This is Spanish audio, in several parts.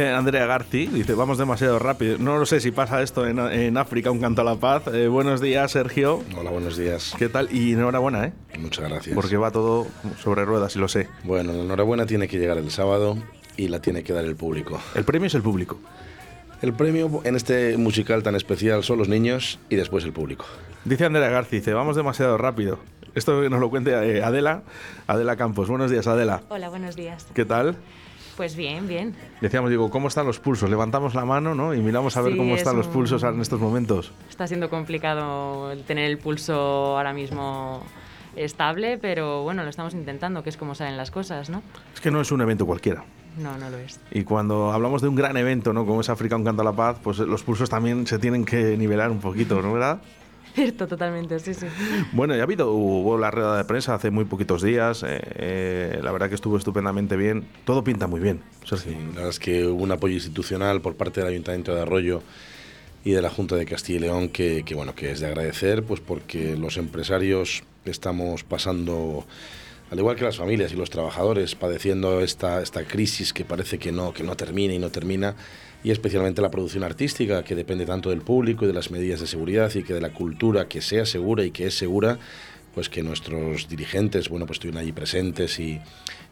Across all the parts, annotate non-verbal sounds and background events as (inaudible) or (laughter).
dice Andrea Garci, dice, vamos demasiado rápido. No lo sé si pasa esto en, en África, un canto a la paz. Eh, buenos días, Sergio. Hola, buenos días. ¿Qué tal? Y enhorabuena, ¿eh? Muchas gracias. Porque va todo sobre ruedas, y lo sé. Bueno, la enhorabuena tiene que llegar el sábado y la tiene que dar el público. El premio es el público. El premio en este musical tan especial son los niños y después el público. Dice Andrea Garci, dice, vamos demasiado rápido. Esto nos lo cuente eh, Adela, Adela Campos. Buenos días, Adela. Hola, buenos días. ¿Qué tal? Pues bien, bien. Decíamos, digo, ¿cómo están los pulsos? Levantamos la mano, ¿no? Y miramos a ver Sí, cómo es están los pulsos en estos momentos. Está siendo complicado tener el pulso ahora mismo estable, pero bueno, lo estamos intentando, que es como salen las cosas, ¿no? Es que no es un evento cualquiera. No, no lo es. Y cuando hablamos de un gran evento, ¿no? Como es África un canto a la paz, pues los pulsos también se tienen que nivelar un poquito, ¿no? ¿Verdad? Cierto, totalmente, sí, sí. Bueno, ya ha habido, hubo la rueda de prensa hace muy poquitos días. eh, eh, la verdad que estuvo estupendamente bien. Todo pinta muy bien. Sergio. Sí, la verdad es que hubo un apoyo institucional por parte del Ayuntamiento de Arroyo y de la Junta de Castilla y León que, que, bueno que es de agradecer pues porque los empresarios estamos pasando al igual que las familias y los trabajadores padeciendo esta, crisis que parece que no que no termina y no termina y especialmente la producción artística que depende tanto del público y de las medidas de seguridad y que de la cultura que sea segura y que es segura pues que nuestros dirigentes bueno pues estuvieron allí presentes y,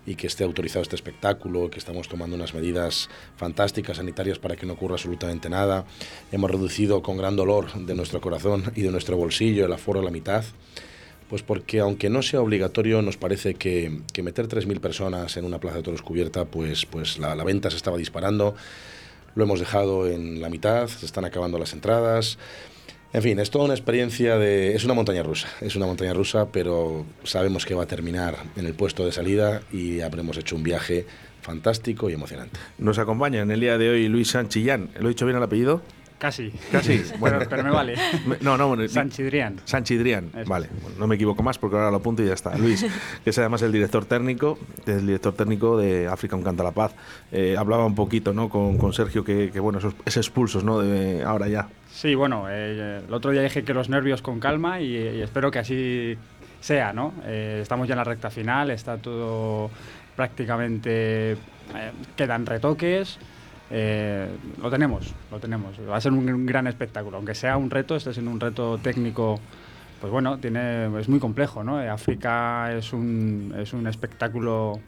y que esté autorizado este espectáculo, que estamos tomando unas medidas fantásticas sanitarias para que no ocurra absolutamente nada. Hemos reducido con gran dolor de nuestro corazón y de nuestro bolsillo el aforo a la mitad. Pues porque aunque no sea obligatorio, nos parece que, que meter 3.000 personas en una plaza de toros cubierta, pues, pues la, venta se estaba disparando. Lo hemos dejado en la mitad, se están acabando las entradas. En fin, es toda una experiencia de... Es una montaña rusa, es una montaña rusa, pero sabemos que va a terminar en el puesto de salida y habremos hecho un viaje fantástico y emocionante. Nos acompaña en el día de hoy Luis Sanchillán. ¿Lo he dicho bien el apellido? Casi. Casi. (laughs) Bueno. pero, pero me vale. No, no, bueno, Sanchidrián. Sanchidrián, vale. No me equivoco más porque ahora lo apunto y ya está. Luis, (laughs) que es además el director técnico, el director técnico de África un canta la paz. Eh, hablaba un poquito, ¿no? Con, con Sergio que, que, bueno, esos, esos pulsos, ¿no? De ahora ya. Sí, bueno, eh, el otro día dije que los nervios con calma y, y espero que así sea, ¿no? Eh, estamos ya en la recta final, está todo prácticamente... quedan retoques. Eh, lo tenemos, lo tenemos. Va a ser un, un gran espectáculo, aunque sea un reto, este siendo un reto técnico, pues bueno, tiene, es muy complejo, ¿no? África es un, es un espectáculo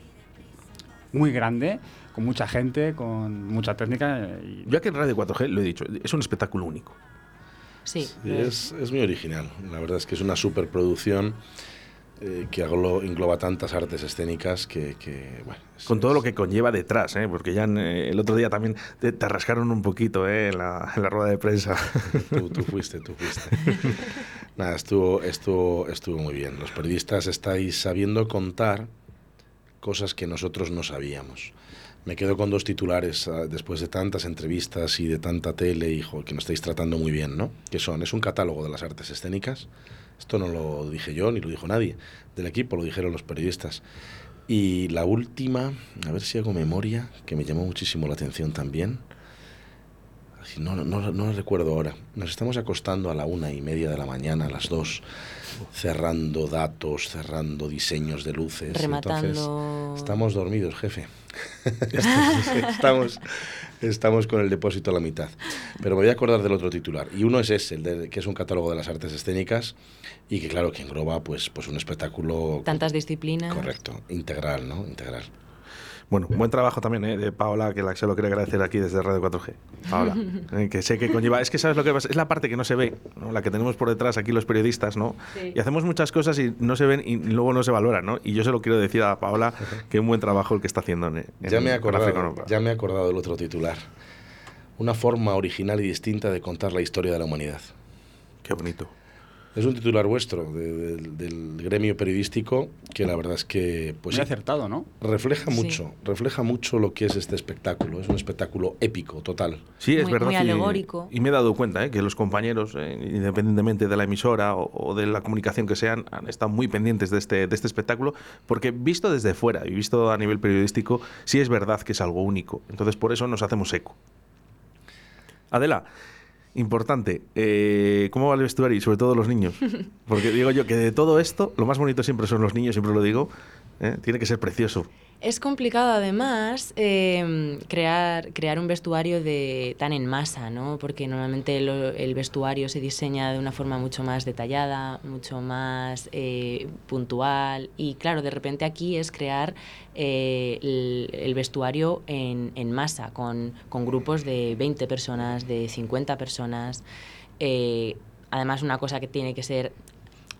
muy grande, con mucha gente, con mucha técnica. Y, Yo aquí en Radio 4G lo he dicho, es un espectáculo único. Sí. Sí, es, es muy original. La verdad es que es una superproducción eh, que engloba tantas artes escénicas que, que, bueno, es- Con todo lo que conlleva detrás, ¿eh? porque ya en, eh, el otro día también te, te rascaron un poquito ¿eh? en, la, en la rueda de prensa. Tú, tú fuiste, tú fuiste. (laughs) Nada, estuvo, estuvo, estuvo muy bien. Los periodistas estáis sabiendo contar cosas que nosotros no sabíamos. Me quedo con dos titulares ah, después de tantas entrevistas y de tanta tele, hijo, que nos estáis tratando muy bien, ¿no? Que son, es un catálogo de las artes escénicas. Esto no lo dije yo ni lo dijo nadie del equipo, lo dijeron los periodistas. Y la última, a ver si hago memoria, que me llamó muchísimo la atención también. No, no, no, no lo recuerdo ahora. Nos estamos acostando a la una y media de la mañana, a las dos, cerrando datos, cerrando diseños de luces. Rematando- Entonces, estamos dormidos, jefe. (laughs) estamos, estamos con el depósito a la mitad. Pero me voy a acordar del otro titular. Y uno es ese, el de, que es un catálogo de las artes escénicas y que, claro, que engloba pues, pues un espectáculo... Tantas disciplinas. Correcto, integral, ¿no? Integral. Bueno, buen trabajo también ¿eh? de Paola, que la, se lo quería agradecer aquí desde Radio 4G. Paola, (laughs) eh, que sé que conlleva. Es que sabes lo que pasa, es la parte que no se ve, ¿no? la que tenemos por detrás aquí los periodistas, ¿no? Sí. Y hacemos muchas cosas y no se ven y luego no se valoran, ¿no? Y yo se lo quiero decir a Paola que un buen trabajo el que está haciendo en, en Ya me, he acordado, ya me he acordado del otro titular. Una forma original y distinta de contar la historia de la humanidad. Qué bonito. Es un titular vuestro de- de- del gremio periodístico que la verdad es que pues Muy acertado, ¿no? refleja Sí. mucho, refleja mucho lo que es este espectáculo. Es un espectáculo épico, total. Sí, es Muy- verdad. muy y- alegórico. Y, me he dado cuenta ¿eh? que los compañeros, eh, independientemente de la emisora o, o de la comunicación que sean, han estado muy pendientes de este, de este espectáculo, porque visto desde fuera y visto a nivel periodístico, sí es verdad que es algo único. Entonces, por eso nos hacemos eco. Adela, importante, eh, ¿cómo va el vestuario y sobre todo los niños? (laughs) Porque digo yo que de todo esto, lo más bonito siempre son los niños, siempre lo digo, ¿eh? tiene que ser precioso. Es complicado además eh, crear, crear un vestuario de, tan en masa, ¿no? Porque normalmente el vestuario se diseña de una forma mucho más detallada, mucho más eh, puntual y claro, de repente aquí es crear eh, el, el vestuario en, en masa, con, con grupos de 20 personas, de 50 personas. Eh, además una cosa que tiene que ser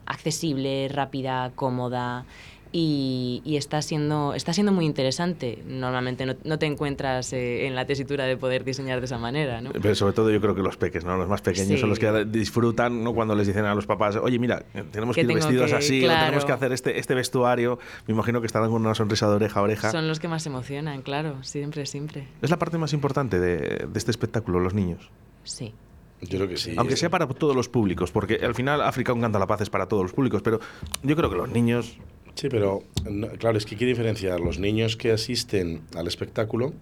accesible, rápida, cómoda y, y está, siendo, está siendo muy interesante. Normalmente no, no te encuentras eh, en la tesitura de poder diseñar de esa manera, ¿no? Pero sobre todo yo creo que los peques, ¿no? Los más pequeños Sí. son los que disfrutan, ¿no? Cuando les dicen a los papás, oye, mira, tenemos que, Que ir vestidos que- así, o tenemos que hacer este, este vestuario. Me imagino que estarán con una sonrisa de oreja a oreja. Son los que más se emocionan, claro, siempre, siempre. Es la parte más importante de, de este espectáculo, los niños. Sí. Yo creo que sí. Aunque sea para todos los públicos, porque al final África un canta a la paz es para todos los públicos, pero yo creo que los niños... Sí, pero no, claro, es que hay que diferenciar los niños que asisten al espectáculo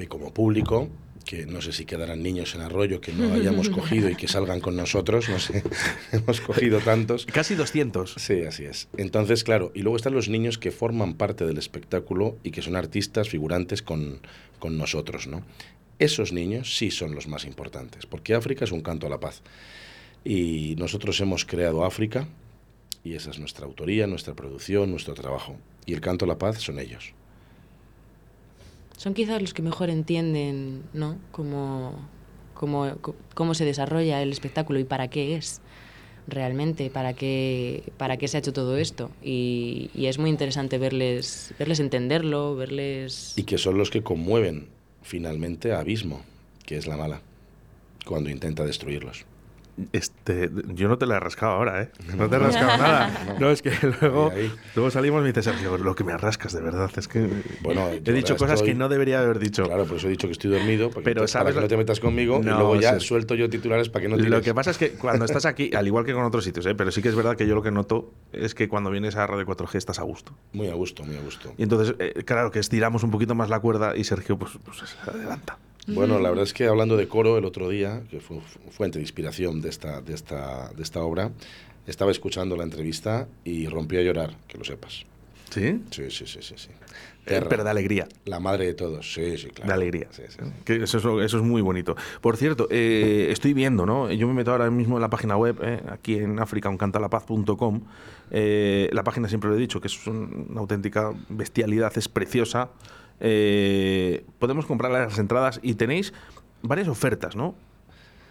y como público, que no sé si quedarán niños en arroyo que no hayamos (laughs) cogido y que salgan con nosotros, no sé, (laughs) hemos cogido tantos. Casi 200. Sí, así es. Entonces, claro, y luego están los niños que forman parte del espectáculo y que son artistas, figurantes con, con nosotros, ¿no? Esos niños sí son los más importantes, porque África es un canto a la paz. Y nosotros hemos creado África, y esa es nuestra autoría, nuestra producción, nuestro trabajo. Y el canto a la paz son ellos. Son quizás los que mejor entienden, ¿no? Cómo, cómo, cómo se desarrolla el espectáculo y para qué es realmente, para qué, para qué se ha hecho todo esto. Y, y es muy interesante verles, verles entenderlo, verles... Y que son los que conmueven finalmente a Abismo, que es la mala, cuando intenta destruirlos. Este, yo no te la he rascado ahora, ¿eh? (laughs) No te he rascado nada. No, es que luego, luego salimos y me dices, Sergio, lo que me rascas, de verdad. Es que Bueno, he dicho cosas que no debería haber dicho. Claro, por eso he dicho que estoy dormido, Pero te- sabes para que lo- no te metas conmigo y No, luego ya suelto yo titulares para que no Lo tires. que pasa es que cuando estás aquí, (laughs) al igual que con otros sitios, ¿eh? pero sí que es verdad que yo lo que noto es que cuando vienes a Radio 4G estás a gusto. Muy a gusto, muy a gusto. Y entonces, eh, claro, que estiramos un poquito más la cuerda y Sergio, pues, pues se adelanta. Bueno, la verdad es que hablando de coro el otro día, que fue fu- fuente de inspiración de esta, de esta, de esta obra, estaba escuchando la entrevista y rompí a llorar, que lo sepas. ¿Sí? Sí, sí, sí, sí. sí. Eh, Terra, pero de alegría. La madre de todos, sí, sí, claro. De alegría. Sí, sí. Que eso, es, lo- eso es muy bonito. Por cierto, eh, estoy viendo, ¿no? Yo me meto ahora mismo en la página web, eh, aquí en africauncantala.paz.com. Eh, la página siempre lo he dicho, que es un- una auténtica bestialidad, es preciosa. Eh, podemos comprar las entradas y tenéis varias ofertas, ¿no?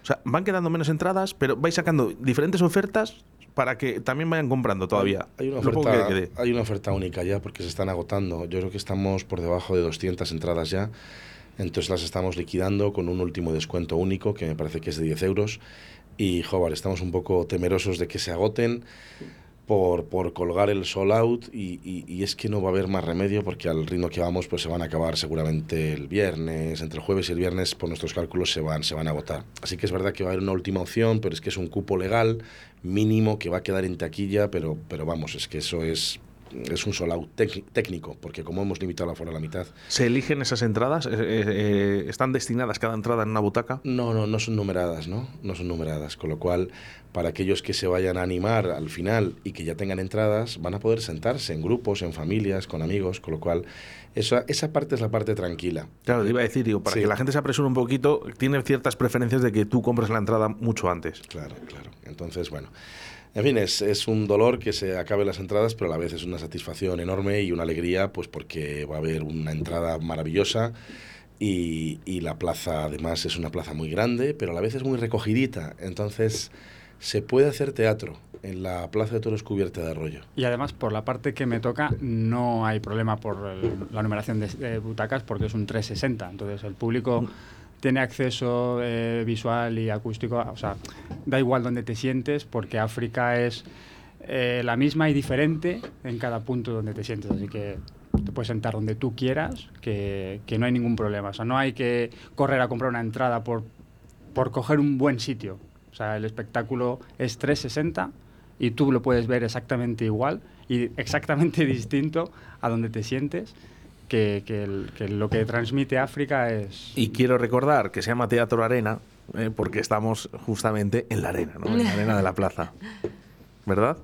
O sea, van quedando menos entradas, pero vais sacando diferentes ofertas para que también vayan comprando todavía. Hay una, oferta, que hay una oferta única ya porque se están agotando. Yo creo que estamos por debajo de 200 entradas ya. Entonces las estamos liquidando con un último descuento único que me parece que es de 10 euros. Y, joder, estamos un poco temerosos de que se agoten por, por colgar el sold out y, y- es que no va a haber más remedio porque al ritmo que vamos pues se van a acabar seguramente el viernes, entre el jueves y el viernes por nuestros cálculos se van, se van a agotar. Así que es verdad que va a haber una última opción, pero es que es un cupo legal mínimo que va a quedar en taquilla, pero, pero vamos, es que eso es, es un sold out técnico, porque como hemos limitado la aforo a la mitad, ¿Se eligen esas entradas? Eh, eh, eh, ¿Están destinadas cada entrada en una butaca? No, no, no son numeradas, ¿no? No son numeradas, con lo cual, para aquellos que se vayan a animar al final y que ya tengan entradas, van a poder sentarse en grupos, en familias, con amigos, con lo cual, esa, esa parte es la parte tranquila. Claro, te iba a decir, digo, para Sí. que la gente se apresure un poquito, tiene ciertas preferencias de que tú compres la entrada mucho antes. Claro, claro. Entonces, bueno. En fin, es, es un dolor que se acaben las entradas, pero a la vez es una satisfacción enorme y una alegría, pues porque va a haber una entrada maravillosa y, y la plaza además es una plaza muy grande, pero a la vez es muy recogidita. Entonces, se puede hacer teatro en la Plaza de Toros cubierta de arroyo. Y además, por la parte que me toca, no hay problema por el- la numeración de, de butacas porque es un 360. Entonces, el público tiene acceso eh, visual y acústico, o sea, da igual donde te sientes porque África es eh, la misma y diferente en cada punto donde te sientes, así que te puedes sentar donde tú quieras, que, que no hay ningún problema, o sea, no hay que correr a comprar una entrada por, por coger un buen sitio, o sea, el espectáculo es 360 y tú lo puedes ver exactamente igual y exactamente (laughs) distinto a donde te sientes. Que, que el- que lo que transmite África es... Y quiero recordar que se llama Teatro Arena, eh, porque estamos justamente en la arena, ¿no? En la arena de la plaza. ¿Verdad?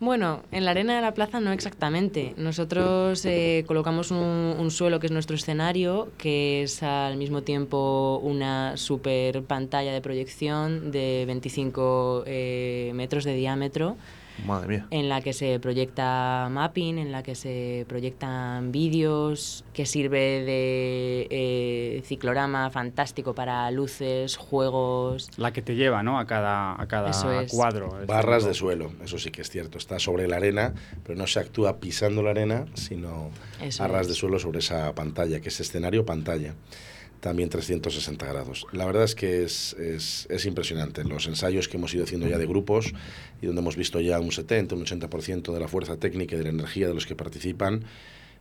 Bueno, en la arena de la plaza no exactamente. Nosotros eh, colocamos un, un suelo que es nuestro escenario, que es al mismo tiempo una super pantalla de proyección de 25 eh, metros de diámetro, Madre mía. en la que se proyecta mapping, en la que se proyectan vídeos, que sirve de eh, ciclorama fantástico para luces, juegos. La que te lleva, ¿no? A cada, a cada Eso es. cuadro. Es Barras tipo- de suelo, eso sí que es cierto. Está sobre la arena, pero no se actúa pisando la arena, sino Eso a ras es. de suelo sobre esa pantalla, que es escenario pantalla. También 360 grados. La verdad es que es, es, es impresionante. Los ensayos que hemos ido haciendo ya de grupos y donde hemos visto ya un 70, un 80% de la fuerza técnica y de la energía de los que participan,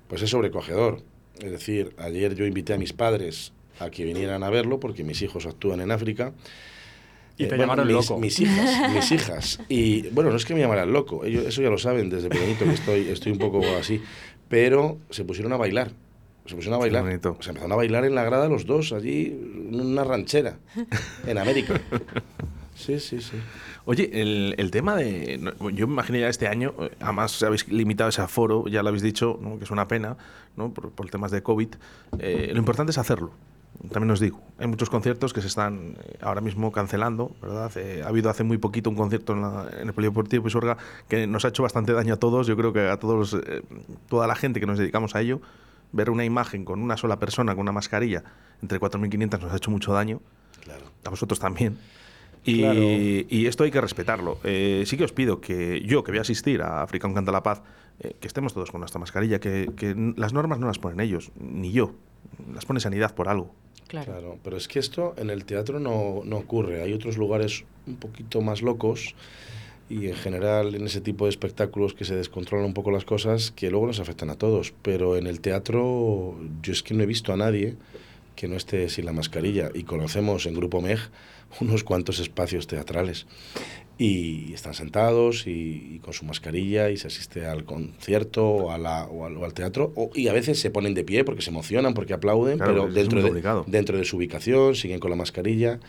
pues es sobrecogedor. Es decir, ayer yo invité a mis padres a que vinieran a verlo porque mis hijos actúan en África. Y Eh, te bueno, llamaron mis, loco. Mis hijas, mis hijas. Y bueno, no es que me llamaran loco, ellos, eso ya lo saben desde pequeñito que estoy, estoy un poco así. Pero se pusieron a bailar. Se pusieron a bailar. Se empezaron a bailar en la grada los dos, allí, en una ranchera, en América. Sí, sí, sí. Oye, el, el tema de. Yo me imaginé ya este año, eh, además habéis limitado ese aforo, ya lo habéis dicho, ¿no? que es una pena, ¿no? por, por temas de COVID. Eh, lo importante es hacerlo. También os digo, hay muchos conciertos que se están eh, ahora mismo cancelando, ¿verdad? Eh, ha habido hace muy poquito un concierto en, la- en el Polideportivo Pisuerga que nos ha hecho bastante daño a todos. Yo creo que a todos, eh, toda la gente que nos dedicamos a ello, ver una imagen con una sola persona con una mascarilla entre 4.500 nos ha hecho mucho daño. Claro. A vosotros también. Y, Claro. y esto hay que respetarlo. Eh, sí que os pido que yo, que voy a asistir a África un Canta la Paz, eh, que estemos todos con nuestra mascarilla, que, las normas no las ponen ellos, ni yo. Las pone Sanidad por algo. Claro. Claro, pero es que esto en el teatro no, no ocurre. Hay otros lugares un poquito más locos y en general en ese tipo de espectáculos que se descontrolan un poco las cosas que luego nos afectan a todos. Pero en el teatro yo es que no he visto a nadie que no esté sin la mascarilla y conocemos en Grupo MEG (laughs) unos cuantos espacios teatrales y están sentados y, y con su mascarilla y se asiste al concierto o, a la- o al, o al teatro o- y a veces se ponen de pie porque se emocionan, porque aplauden, Claro, pero dentro de, dentro de su ubicación siguen con la mascarilla.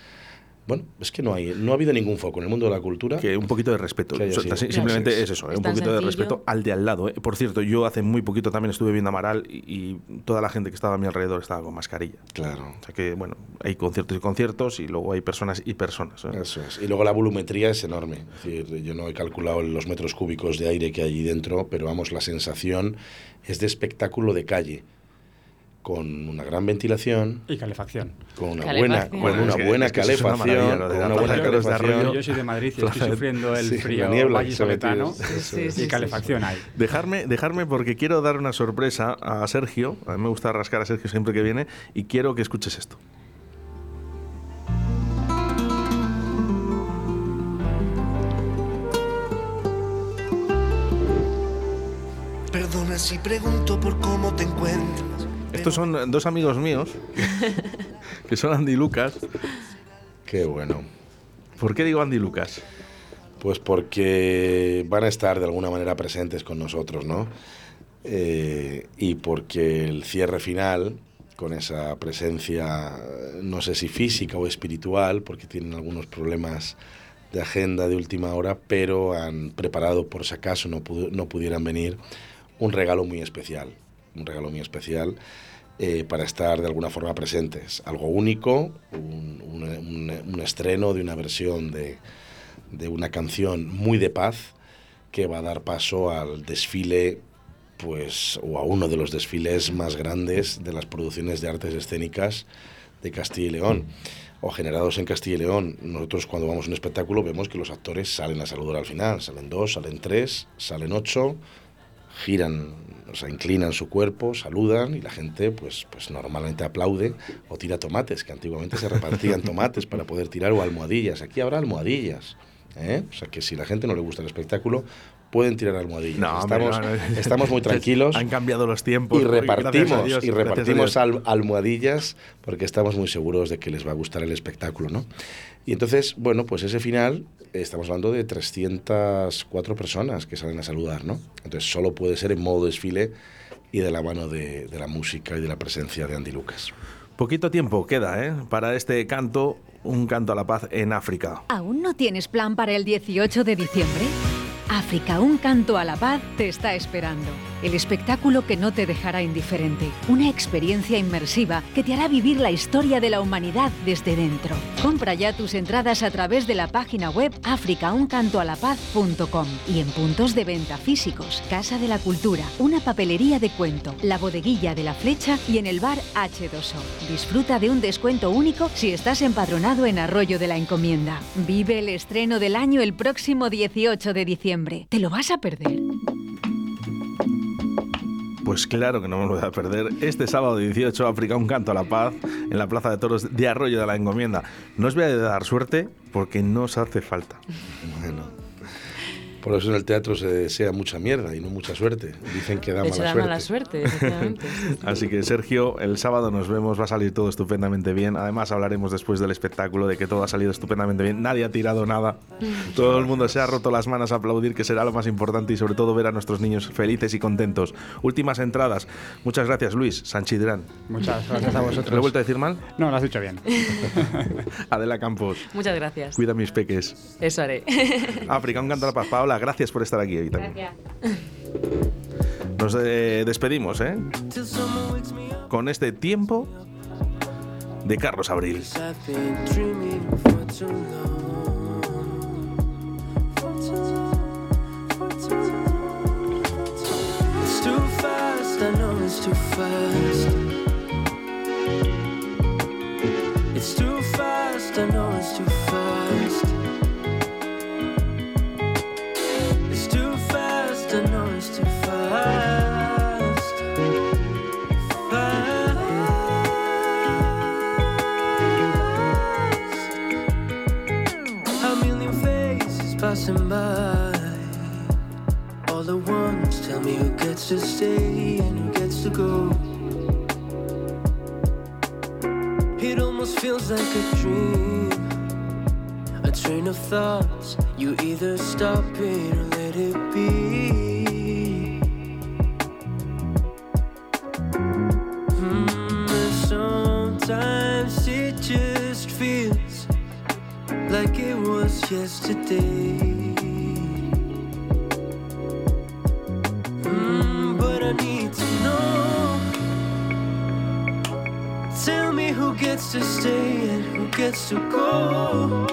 Bueno, es que no hay, no ha habido ningún foco en el mundo de la cultura. Que un poquito de respeto. Simplemente es eso, eh, un poquito de respeto al de al lado. eh. Por cierto, yo hace muy poquito también estuve viendo Amaral y, y toda la gente que estaba a mi alrededor estaba con mascarilla. Claro. O sea que, bueno, hay conciertos y conciertos y luego hay personas y personas. ¿eh? Eso es. Y luego la volumetría es enorme. Es decir, yo no he calculado los metros cúbicos de aire que hay allí dentro, pero vamos, la sensación es de espectáculo de calle. Con una gran ventilación, Y calefacción. con una Calefacción. buena, con Bueno, una es que- buena es que eso es una calefacción, con una buena calefacción. Yo soy de Madrid y estoy sufriendo el Sí, frío la niebla Sí, sí, y sí, calefacción hay. Dejarme, dejarme porque quiero dar una sorpresa a Sergio. A mí me gusta rascar a Sergio siempre que viene y quiero que escuches esto. Perdona si pregunto por cómo te encuentras. Estos son dos amigos míos, (laughs) que son Andy y Lucas. Qué bueno. ¿Por qué digo Andy y Lucas? Pues porque van a estar de alguna manera presentes con nosotros, ¿no? Eh, y porque el cierre final, con esa presencia, no sé si física o espiritual, porque tienen algunos problemas de agenda de última hora, pero han preparado, por si acaso no, no pudieran venir, un regalo muy especial. Un regalo muy especial eh, para estar de alguna forma presentes. Algo único, un, un- un- un estreno de una versión de, de una canción muy de paz que va a dar paso al desfile pues o a uno de los desfiles más grandes de las producciones de artes escénicas de Castilla y León o generados en Castilla y León. Nosotros cuando vamos a un espectáculo vemos que los actores salen a saludar al final, salen dos, salen tres, salen ocho, giran o sea, inclinan su cuerpo, saludan y la gente pues, pues normalmente aplaude o tira tomates, que antiguamente se repartían (laughs) tomates para poder tirar o almohadillas. Aquí habrá almohadillas. ¿eh? O sea que si la gente no le gusta el espectáculo, pueden tirar almohadillas. No, hombre, estamos, no, no. estamos muy (laughs) tranquilos. Han cambiado los tiempos. Y repartimos, Dios, y repartimos al- almohadillas porque estamos muy seguros de que les va a gustar el espectáculo, ¿no? Y entonces, bueno, pues ese final, estamos hablando de 304 personas que salen a saludar, ¿no? Entonces solo puede ser en modo desfile y de la mano de, de la música y de la presencia de Andy Lucas. Poquito tiempo queda, ¿eh? Para este canto, un canto a la paz en África. ¿Aún no tienes plan para el 18 de diciembre? África, un canto a la paz te está esperando. El espectáculo que no te dejará indiferente. Una experiencia inmersiva que te hará vivir la historia de la humanidad desde dentro. Compra ya tus entradas a través de la página web africauncantoalapaz.com y en puntos de venta físicos, Casa de la Cultura, una papelería de cuento, la bodeguilla de la flecha y en el bar H2O. Disfruta de un descuento único si estás empadronado en Arroyo de la Encomienda. Vive el estreno del año el próximo 18 de diciembre. ¿Te lo vas a perder? Pues claro que no me lo voy a perder. Este sábado 18, África, un canto a la paz en la Plaza de Toros de Arroyo de la Encomienda. No os voy a dar suerte porque no os hace falta. Bueno. (laughs) Por eso en el teatro se desea mucha mierda y no mucha suerte. Dicen que da De hecho, mala da suerte. mala suerte, efectivamente. Así que Sergio, el sábado nos vemos, va a salir todo estupendamente bien. Además hablaremos después del espectáculo de que todo ha salido estupendamente bien. Nadie ha tirado nada. Todo el mundo se ha roto las manos a aplaudir, que será lo más importante y sobre todo ver a nuestros niños felices y contentos. Últimas entradas. Muchas gracias, Luis Sanchidrán. Muchas gracias a ¿Lo he vosotros. vuelto a decir mal? No, lo has dicho bien. (laughs) Adela Campos. Muchas gracias. Cuida mis peques. Eso haré. África, un canto a la paz. Paola, gracias por estar aquí hoy también. Nos eh, despedimos, ¿eh? Con este tiempo de Carlos Abril. I know it's too fast. It's too fast, I know it's too fast. Passing by. All at once, tell me who gets to stay and who gets to go. It almost feels like a dream. A train of thoughts, you either stop it or let it be. Mm, sometimes it just feels like it was yesterday. Gets to stay and who gets to go.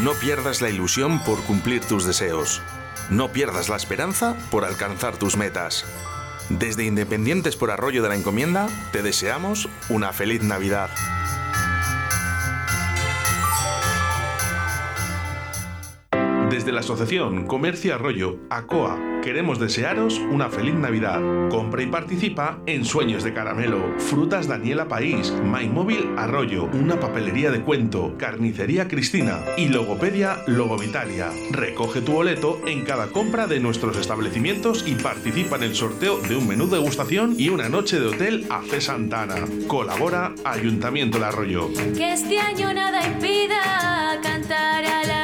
No pierdas la ilusión por cumplir tus deseos. No pierdas la esperanza por alcanzar tus metas. Desde Independientes por Arroyo de la Encomienda, te deseamos una feliz Navidad. Desde la Asociación Comercio Arroyo, ACOA, queremos desearos una feliz Navidad. Compra y participa en Sueños de Caramelo, Frutas Daniela País, MyMóvil Arroyo, una papelería de cuento, Carnicería Cristina y Logopedia Logovitalia. Recoge tu boleto en cada compra de nuestros establecimientos y participa en el sorteo de un menú degustación y una noche de hotel a C. Santana. Colabora Ayuntamiento de Arroyo. Que este año nada impida cantar a la.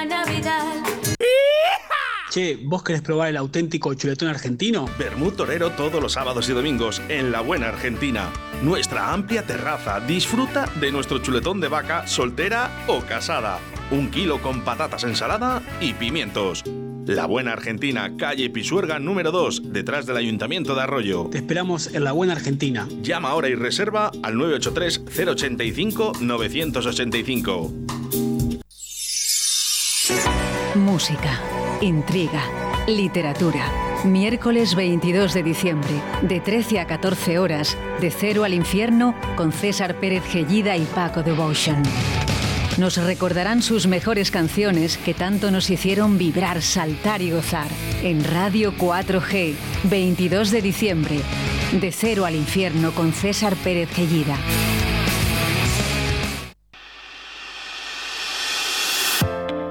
Che, ¿vos querés probar el auténtico chuletón argentino? Bermud Torero todos los sábados y domingos en La Buena Argentina. Nuestra amplia terraza. Disfruta de nuestro chuletón de vaca soltera o casada. Un kilo con patatas ensalada y pimientos. La Buena Argentina, calle Pisuerga número 2, detrás del Ayuntamiento de Arroyo. Te esperamos en la buena Argentina. Llama ahora y reserva al 983 085 985. Música, intriga, literatura. Miércoles 22 de diciembre, de 13 a 14 horas, de Cero al Infierno, con César Pérez Gellida y Paco Devotion. Nos recordarán sus mejores canciones que tanto nos hicieron vibrar, saltar y gozar. En Radio 4G, 22 de diciembre, de Cero al Infierno con César Pérez Gellida.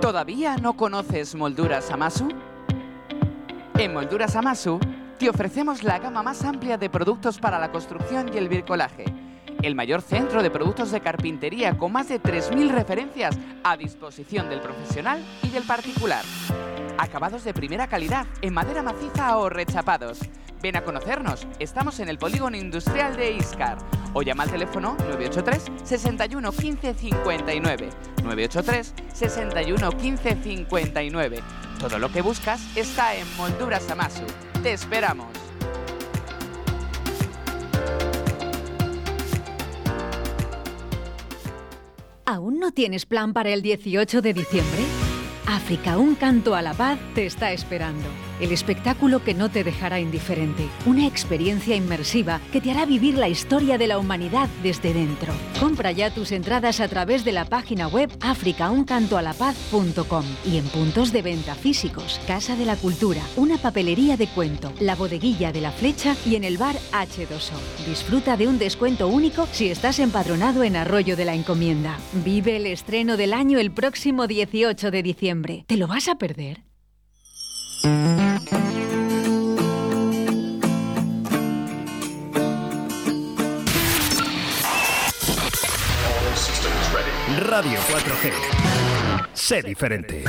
¿Todavía no conoces Molduras Amasu? En Molduras Amasu te ofrecemos la gama más amplia de productos para la construcción y el bricolaje. El mayor centro de productos de carpintería con más de 3.000 referencias a disposición del profesional y del particular. Acabados de primera calidad en madera maciza o rechapados. Ven a conocernos, estamos en el polígono industrial de Iscar o llama al teléfono 983 61 15 59. 983 61 15 59. Todo lo que buscas está en Molduras Amasu. Te esperamos. ¿Aún no tienes plan para el 18 de diciembre? África, un canto a la paz te está esperando. El espectáculo que no te dejará indiferente. Una experiencia inmersiva que te hará vivir la historia de la humanidad desde dentro. Compra ya tus entradas a través de la página web africauncantoalapaz.com y en puntos de venta físicos, Casa de la Cultura, una papelería de cuento, la bodeguilla de la flecha y en el bar H2O. Disfruta de un descuento único si estás empadronado en Arroyo de la Encomienda. Vive el estreno del año el próximo 18 de diciembre. ¿Te lo vas a perder? Radio 4G. Sé diferente.